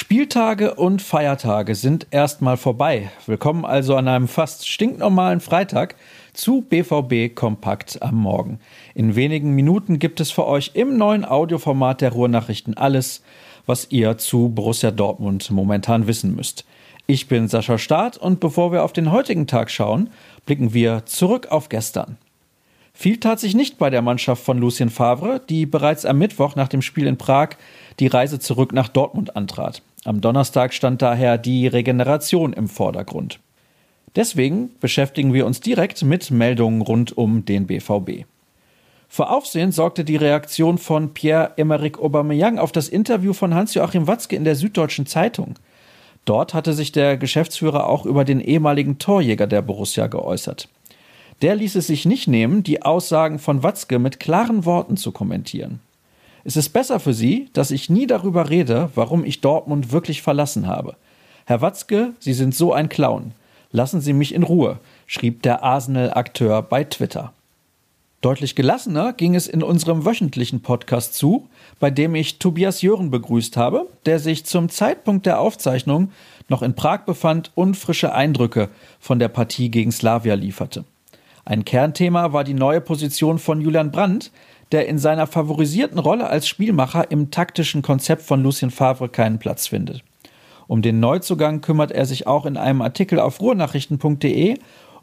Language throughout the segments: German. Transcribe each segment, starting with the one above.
Spieltage und Feiertage sind erstmal vorbei. Willkommen also an einem fast stinknormalen Freitag zu BVB Kompakt am Morgen. In wenigen Minuten gibt es für euch im neuen Audioformat der Ruhrnachrichten alles, was ihr zu Borussia Dortmund momentan wissen müsst. Ich bin Sascha Staat und bevor wir auf den heutigen Tag schauen, blicken wir zurück auf gestern. Viel tat sich nicht bei der Mannschaft von Lucien Favre, die bereits am Mittwoch nach dem Spiel in Prag die Reise zurück nach Dortmund antrat. Am Donnerstag stand daher die Regeneration im Vordergrund. Deswegen beschäftigen wir uns direkt mit Meldungen rund um den BVB. Vor Aufsehen sorgte die Reaktion von Pierre-Emerick Aubameyang auf das Interview von Hans-Joachim Watzke in der Süddeutschen Zeitung. Dort hatte sich der Geschäftsführer auch über den ehemaligen Torjäger der Borussia geäußert. Der ließ es sich nicht nehmen, die Aussagen von Watzke mit klaren Worten zu kommentieren. Es ist besser für Sie, dass ich nie darüber rede, warum ich Dortmund wirklich verlassen habe. Herr Watzke, Sie sind so ein Clown. Lassen Sie mich in Ruhe, schrieb der Arsenal-Akteur bei Twitter. Deutlich gelassener ging es in unserem wöchentlichen Podcast zu, bei dem ich Tobias Jören begrüßt habe, der sich zum Zeitpunkt der Aufzeichnung noch in Prag befand und frische Eindrücke von der Partie gegen Slavia lieferte. Ein Kernthema war die neue Position von Julian Brandt, der in seiner favorisierten Rolle als Spielmacher im taktischen Konzept von Lucien Favre keinen Platz findet. Um den Neuzugang kümmert er sich auch in einem Artikel auf ruhrnachrichten.de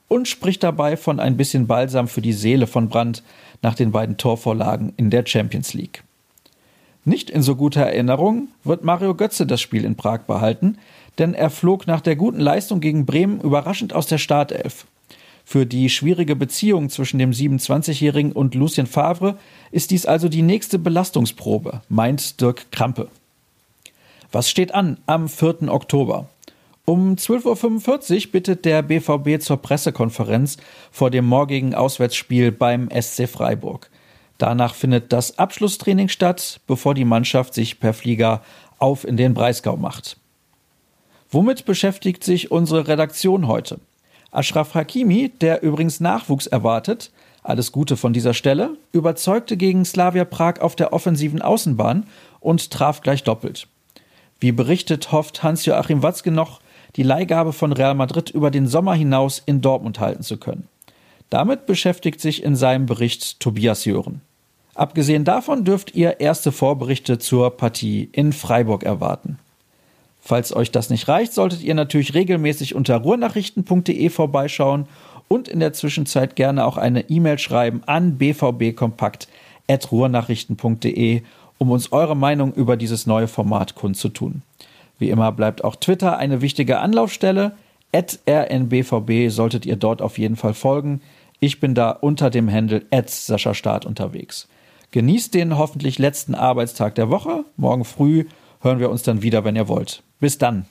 und spricht dabei von ein bisschen Balsam für die Seele von Brandt nach den beiden Torvorlagen in der Champions League. Nicht in so guter Erinnerung wird Mario Götze das Spiel in Prag behalten, denn er flog nach der guten Leistung gegen Bremen überraschend aus der Startelf. Für die schwierige Beziehung zwischen dem 27-Jährigen und Lucien Favre ist dies also die nächste Belastungsprobe, meint Dirk Krampe. Was steht an am 4. Oktober? Um 12.45 Uhr bittet der BVB zur Pressekonferenz vor dem morgigen Auswärtsspiel beim SC Freiburg. Danach findet das Abschlusstraining statt, bevor die Mannschaft sich per Flieger auf in den Breisgau macht. Womit beschäftigt sich unsere Redaktion heute? Ashraf Hakimi, der übrigens Nachwuchs erwartet, alles Gute von dieser Stelle, überzeugte gegen Slavia Prag auf der offensiven Außenbahn und traf gleich doppelt. Wie berichtet, hofft Hans-Joachim Watzke noch, die Leihgabe von Real Madrid über den Sommer hinaus in Dortmund halten zu können. Damit beschäftigt sich in seinem Bericht Tobias Jören. Abgesehen davon dürft ihr erste Vorberichte zur Partie in Freiburg erwarten. Falls euch das nicht reicht, solltet ihr natürlich regelmäßig unter ruhrnachrichten.de vorbeischauen und in der Zwischenzeit gerne auch eine E-Mail schreiben an bvbkompakt.ruhrnachrichten.de, um uns eure Meinung über dieses neue Format kundzutun. Wie immer bleibt auch Twitter eine wichtige Anlaufstelle. At rnbvb solltet ihr dort auf jeden Fall folgen. Ich bin da unter dem Handel at Sascha Staat unterwegs. Genießt den hoffentlich letzten Arbeitstag der Woche. Morgen früh hören wir uns dann wieder, wenn ihr wollt. Bis dann.